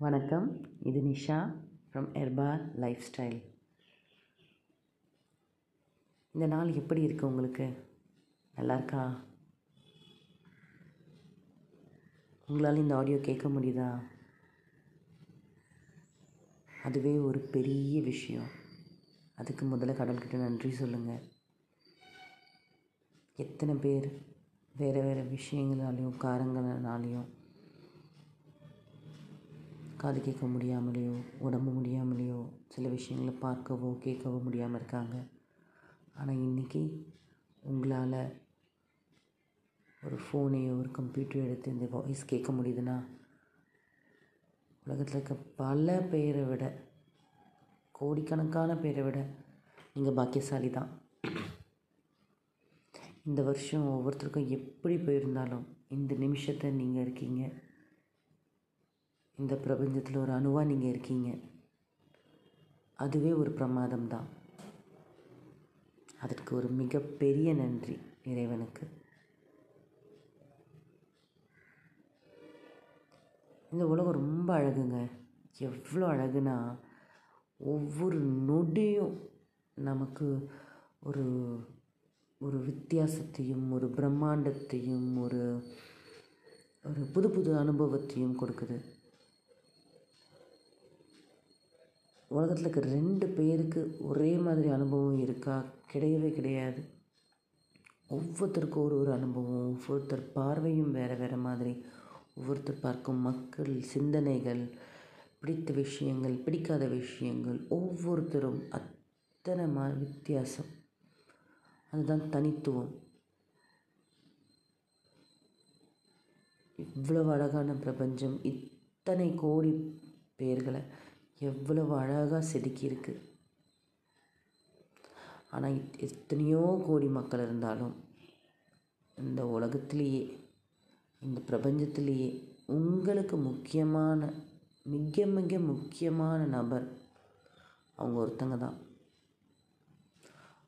வணக்கம். இது Nisha from Herbalife style இந்த நாள் எப்படி இருக்கு உங்களுக்கு? நல்லா இருக்கா? உங்களால் இந்த ஆடியோ கேட்க முடியுதா? அதுவே ஒரு பெரிய விஷயம். அதுக்கு முதல்ல கடவுள்கிட்ட நன்றி சொல்லுங்கள் எத்தனை பேர் வேறு வேறு விஷயங்களாலையும் காரங்களாலையும் காது கேட்க முடியாமலேயோ உடம்பு முடியாமலேயோ சில விஷயங்களை பார்க்கவோ கேட்கவோ முடியாமல் இருக்காங்க. ஆனால் இன்றைக்கி உங்களால் ஒரு ஃபோனையோ ஒரு கம்ப்யூட்டர் எடுத்து இந்த வாய்ஸ் கேட்க முடியுதுன்னா உலகத்தில் இருக்க பல பேரை விட கோடிக்கணக்கான பேரை விட நீங்கள் பாக்கியசாலி தான். இந்த வருஷம் ஒவ்வொருத்தருக்கும் எப்படி போயிருந்தாலும் இந்த நிமிஷத்தை நீங்கள் இருக்கீங்க. இந்த பிரபஞ்சத்தில் ஒரு அணுவாக நீங்கள் இருக்கீங்க. அதுவே ஒரு பிரமாதம் தான் அதற்கு ஒரு மிகப்பெரிய நன்றி இறைவனுக்கு. இந்த உலகம் ரொம்ப அழகுங்க. எவ்வளோ அழகுனா ஒவ்வொரு நொடியும் நமக்கு ஒரு ஒரு வித்தியாசத்தையும் ஒரு பிரம்மாண்டத்தையும் ஒரு ஒரு புது புது அனுபவத்தையும் கொடுக்குது. உலகத்தில் இருக்க ரெண்டு பேருக்கு ஒரே மாதிரி அனுபவம் இருக்கா? கிடையவே கிடையாது. ஒவ்வொருத்தருக்கும் ஒரு ஒரு அனுபவம் ஒவ்வொருத்தர் பார்வையும் வேறு வேறு மாதிரி. ஒவ்வொருத்தர் பார்க்கும் மக்கள் சிந்தனைகள் பிடித்த விஷயங்கள் பிடிக்காத விஷயங்கள் ஒவ்வொருத்தரும் அத்தனை மா வித்தியாசம். அதுதான் தனித்துவம். இவ்வளவு அழகான பிரபஞ்சம் இத்தனை கோடி பேர்களை எவ்வளவு அழகாக செதுக்கியிருக்கு ஆனால் எத்தனையோ கோடி மக்கள் இருந்தாலும் இந்த உலகத்திலேயே இந்த பிரபஞ்சத்திலேயே உங்களுக்கு முக்கியமான மிக மிக முக்கியமான நபர் அவங்க ஒருத்தங்க தான்.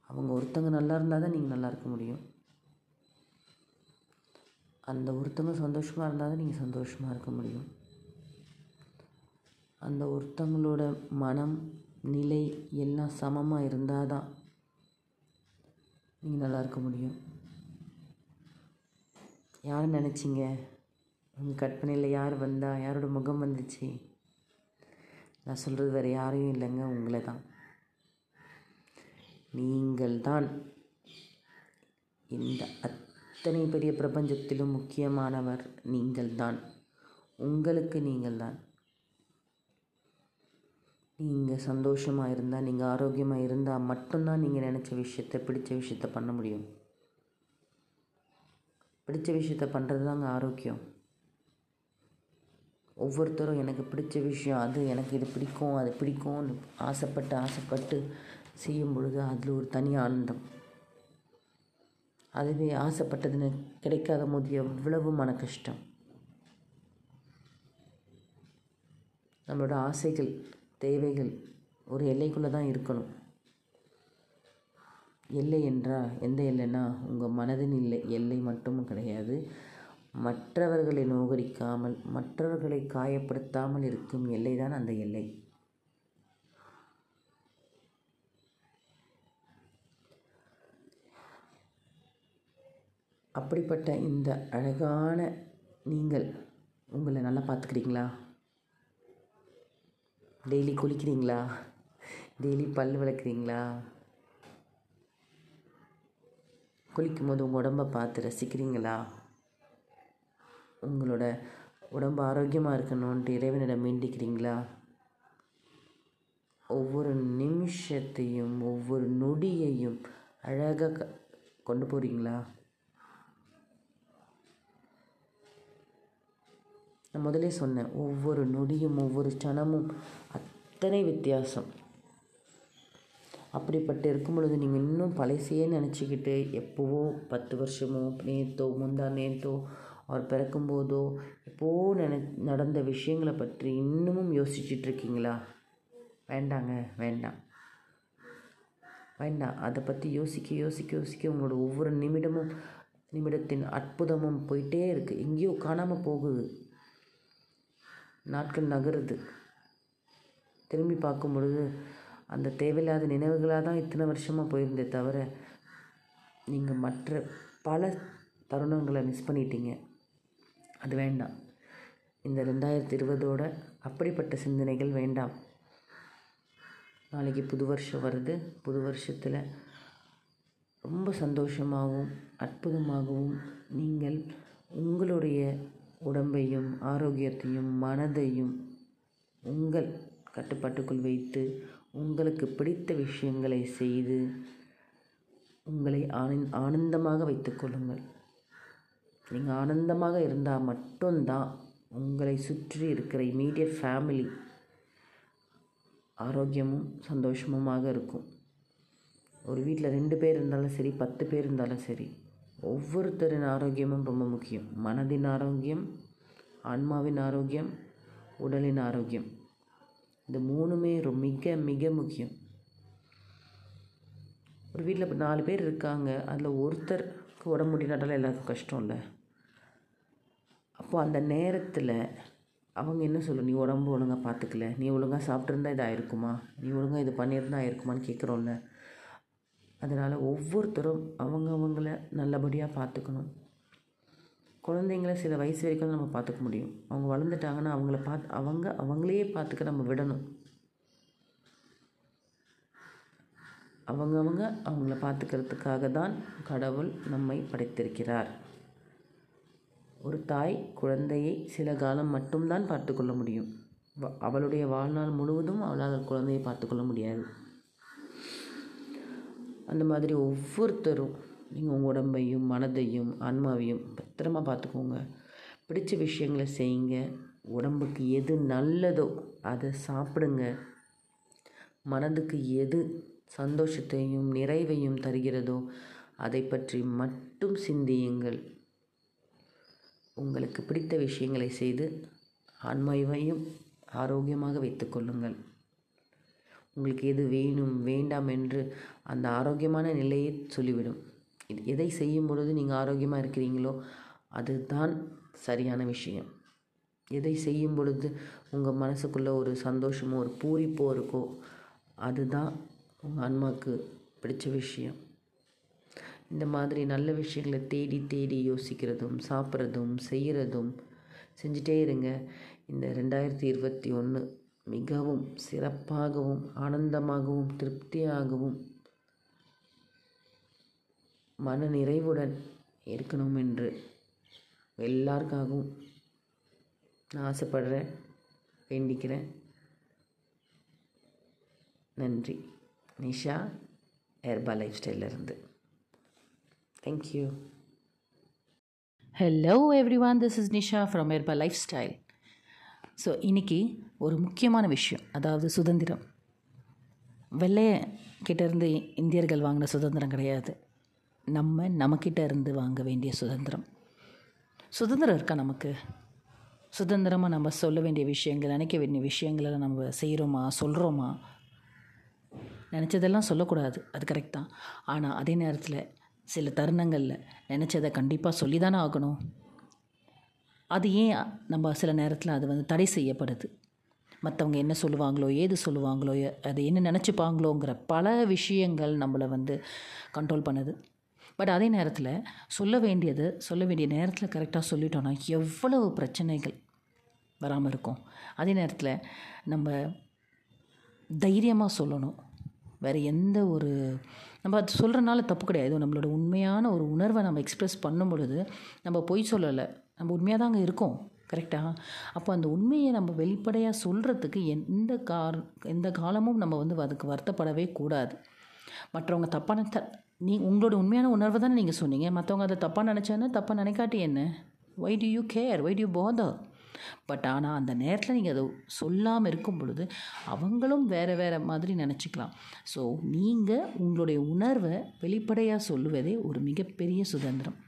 அவங்க ஒருத்தங்க நல்லா இருந்தால் தான் நீங்கள் நல்லா இருக்க முடியும். அந்த ஒருத்தங்க சந்தோஷமாக இருந்தால் தான் நீங்கள் சந்தோஷமாக இருக்க முடியும். அந்த ஒருத்தங்களோட மனம் நிலை எல்லாம் சமமாக இருந்தால் தான் நீங்கள் நல்லா இருக்க முடியும். யார் நினச்சிங்க? உங்கள் கற்பனையில் யார் வந்தா யாரோட முகம் வந்துச்சு? நான் சொல்கிறது வேறு யாரையும் இல்லைங்க உங்களை தான் நீங்கள் தான் இந்த அத்தனை பெரிய பிரபஞ்சத்திலும் முக்கியமானவர் நீங்கள் தான் உங்களுக்கு நீங்கள் தான் நீங்கள் சந்தோஷமாக இருந்தால் நீங்கள் ஆரோக்கியமாக இருந்தால் மட்டும்தான் நீங்கள் நினச்ச விஷயத்த பிடிச்ச விஷயத்த பண்ண முடியும். பிடிச்ச விஷயத்த பண்ணுறது தாங்க ஆரோக்கியம். ஒவ்வொருத்தரும் எனக்கு பிடிச்ச விஷயம் அது எனக்கு இது பிடிக்கும் அது பிடிக்கும்னு ஆசைப்பட்டு ஆசைப்பட்டு செய்யும் பொழுது அதில் ஒரு தனி ஆனந்தம். அதுவே ஆசைப்பட்டதுன்னு கிடைக்காத போது எவ்வளவு மன கஷ்டம். நம்மளோட ஆசைகள் தேவைகள் ஒரு எல்லைக்குள்ளே தான் இருக்கணும். எல்லை என்றால் எந்த எல்லைன்னா உங்கள் மனதின் இல்லை. எல்லை மட்டும் கிடையாது. மற்றவர்களை நோகடிக்காமல் மற்றவர்களை காயப்படுத்தாமல் இருக்கும் எல்லை தான் அந்த எல்லை. அப்படிப்பட்ட இந்த அழகான நீங்கள் உங்களை நல்லா பார்த்துக்கிறீங்களா? டெய்லி குளிக்கிறீங்களா? டெய்லி பல் விளக்குறீங்களா? குளிக்கும் போது உங்கள் உடம்பை பார்த்து ரசிக்கிறீங்களா? உங்களோட உடம்பு ஆரோக்கியமாக இருக்கணுன்ட்டு இறைவனிடம் வேண்டிக்கிறீங்களா? ஒவ்வொரு நிமிஷத்தையும் ஒவ்வொரு நொடியையும் அழகாக கொண்டு போகிறீங்களா நான் முதலே சொன்னேன் ஒவ்வொரு நொடியும் ஒவ்வொரு சனமும் அத்தனை வித்தியாசம். அப்படிப்பட்டு இருக்கும் பொழுது நீங்கள் இன்னும் பழசையே நினச்சிக்கிட்டு எப்போவோ பத்து வருஷமோ நேற்றோ முந்தா நேற்றோ அவர் பிறக்கும்போதோ எப்போவோ நினை நடந்த விஷயங்களை பற்றி இன்னமும் யோசிச்சிட்ருக்கீங்களா வேண்டாங்க வேண்டாம். வேண்டாம். அதை பற்றி யோசிக்க யோசிக்க யோசிக்க உங்களோட ஒவ்வொரு நிமிடமும் நிமிடத்தின் அற்புதமும் போயிட்டே இருக்குது எங்கேயோ காணாமல் போகுது. நாட்கள் நகருது. திரும்பி பார்க்கும் பொழுது அந்த தேவையில்லாத நினைவுகளாக தான் இத்தனை வருஷமாக போயிருந்தே தவிர நீங்கள் மற்ற பல தருணங்களை மிஸ் பண்ணிட்டீங்க. அது வேண்டாம். இந்த ரெண்டாயிரத்தி இருபதோட அப்படிப்பட்ட சிந்தனைகள் வேண்டாம். நாளைக்கு புது வருஷம் வருது. புது வருஷத்தில் ரொம்ப சந்தோஷமாகவும் அற்புதமாகவும் நீங்கள் உங்களுடைய உடம்பையும் ஆரோக்கியத்தையும் மனதையும் உங்கள் கட்டுப்பாட்டுக்குள் வைத்து உங்களுக்கு பிடித்த விஷயங்களை செய்து உங்களை ஆனந் ஆனந்தமாக வைத்துக்கொள்ளுங்கள் நீங்கள் ஆனந்தமாக இருந்தால் மட்டும்தான் உங்களை சுற்றி இருக்கிற இமீடியட் ஃபேமிலி ஆரோக்கியமும் சந்தோஷமுமாக இருக்கும். ஒரு வீட்டில் ரெண்டு பேர் இருந்தாலும் சரி பத்து பேர் இருந்தாலும் சரி ஒவ்வொருத்தரின் ஆரோக்கியமும் ரொம்ப முக்கியம். மனதின் ஆரோக்கியம் ஆன்மாவின் ஆரோக்கியம் உடலின் ஆரோக்கியம். இந்த மூணுமே ரொம்ப மிக மிக முக்கியம். ஒரு வீட்டில் இப்போ நாலு பேர் இருக்காங்க. அதில் ஒருத்தருக்கு உடம்பு முடியாட்டாலும் எல்லாருக்கும் கஷ்டம் இல்லை அப்போது அந்த நேரத்தில் அவங்க என்ன சொல்லும்? நீ உடம்பு ஒழுங்காக பார்த்துக்கல நீ ஒழுங்காக சாப்பிட்ருந்தா இது ஆயிருக்குமா நீ ஒழுங்காக இது பண்ணியிருந்தா ஆயிருக்குமான்னு கேட்குறோம்ல அதனால் ஒவ்வொருத்தரும் அவங்கவுங்கள நல்லபடியாக பார்த்துக்கணும். குழந்தைங்கள சில வயசு வரைக்கும் நம்ம பார்த்துக்க முடியும். அவங்க வளர்ந்துட்டாங்கன்னா அவங்கள பார்த்து அவங்க அவங்களையே பார்த்துக்க நம்ம விடணும். அவங்கவங்க அவங்கள பார்த்துக்கிறதுக்காக தான் கடவுள் நம்மை படைத்திருக்கிறார். ஒரு தாய் குழந்தையை சில காலம் மட்டும்தான் பார்த்துக்கொள்ள முடியும். அவளுடைய வாழ்நாள் முழுவதும் அவளால் குழந்தையை பார்த்துக்கொள்ள முடியாது. அந்த மாதிரி ஒவ்வொருத்தரும் நீங்கள் உங்கள் உடம்பையும் மனதையும் ஆன்மாவையும் பத்திரமா பார்த்துக்கோங்க. பிடிச்ச விஷயங்களை செய்யுங்க. உடம்புக்கு எது நல்லதோ அதை சாப்பிடுங்க. மனதுக்கு எது சந்தோஷத்தையும் நிறைவையும் தருகிறதோ அதை பற்றி மட்டும் சிந்தியுங்கள். உங்களுக்கு பிடித்த விஷயங்களை செய்து ஆன்மாவையும் ஆரோக்கியமாக வைத்துக்கொள்ளுங்கள் உங்களுக்கு எது வேணும் வேண்டாம் என்று அந்த ஆரோக்கியமான நிலையை சொல்லிவிடும். இது எதை செய்யும் பொழுது நீங்கள் ஆரோக்கியமாக இருக்கிறீங்களோ அதுதான் சரியான விஷயம். எதை செய்யும் பொழுது உங்கள் மனசுக்குள்ளே ஒரு சந்தோஷமோ ஒரு பூரிப்போ இருக்கோ அதுதான் உங்கள் ஆன்மாவுக்கு பிடிச்ச விஷயம். இந்த மாதிரி நல்ல விஷயங்களை தேடி தேடி யோசிக்கிறதும் சாப்பிட்றதும் செய்கிறதும் செஞ்சிட்டே இருங்க. இந்த ரெண்டாயிரத்தி இருபத்தி ஒன்று மிகவும் சிறப்பாகவும் ஆனந்தமாகவும் திருப்தியாகவும் மன நிறைவுடன் இருக்கணும் என்று எல்லாருக்காகவும் நான் ஆசைப்படுறேன் வேண்டிக்கிறேன். நன்றி. Nisha ஹெர்பா life ஸ்டைலிருந்து thank you hello everyone this is Nisha from Herbalife style so இன்றைக்கி ஒரு முக்கியமான விஷயம். அதாவது சுதந்திரம். வெள்ளைய கிட்டேருந்து இந்தியர்கள் வாங்கின சுதந்திரம் கிடையாது. நம்ம நம்மக்கிட்ட இருந்து வாங்க வேண்டிய சுதந்திரம். சுதந்திரம் இருக்கா நமக்கு? சுதந்திரமாக நம்ம சொல்ல வேண்டிய விஷயங்கள் நினைக்க வேண்டிய விஷயங்களை நம்ம செய்கிறோமா சொல்கிறோமா நினச்சதெல்லாம் சொல்லக்கூடாது. அது கரெக்ட் தான். ஆனால் அதே நேரத்தில் சில தருணங்களில் நினச்சதை கண்டிப்பாக சொல்லி தானே ஆகணும். அது ஏன் நம்ம சில நேரத்தில் அது வந்து தடை செய்யப்படுது? மற்றவங்க என்ன சொல்லுவாங்களோ ஏது சொல்லுவாங்களோ அது என்ன நினச்சிப்பாங்களோங்கிற பல விஷயங்கள் நம்மளை வந்து கண்ட்ரோல் பண்ணுது. பட் அதே நேரத்தில் சொல்ல வேண்டியது சொல்ல வேண்டிய நேரத்தில் கரெக்டாக சொல்லிட்டோன்னா எவ்வளவு பிரச்சனைகள் வராமல் இருக்கும். அதே நேரத்தில் நம்ம தைரியமாக சொல்லணும். வேறு எந்த ஒரு நம்ம அது சொல்கிறனால தப்பு கிடையாது. நம்மளோட உண்மையான ஒரு உணர்வை நம்ம எக்ஸ்ப்ரெஸ் பண்ணும் பொழுது நம்ம பொய் சொல்லலை. நம்ம உண்மையாக தாங்க இருக்கோம். கரெக்டாக அப்போ அந்த உண்மையை நம்ம வெளிப்படையாக சொல்கிறதுக்கு எந்த கார் எந்த காலமும் நம்ம வந்து அதுக்கு வருத்தப்படவே கூடாது. மற்றவங்க தப்பான த நீ உங்களோட உண்மையான உணர்வை தானே நீங்கள் சொன்னீங்க. மற்றவங்க அதை தப்பாக நினச்சானே தப்பாக நினைக்காட்டி என்ன? Why do you care why do you bother? But ஆனால் அந்த நேரத்தில் நீங்கள் அதை சொல்லாமல் இருக்கும் பொழுது அவங்களும் வேறு வேறு மாதிரி நினச்சிக்கலாம். ஸோ நீங்கள் உங்களுடைய உணர்வை வெளிப்படையாக சொல்லுவதே ஒரு மிகப்பெரிய சுதந்திரம்.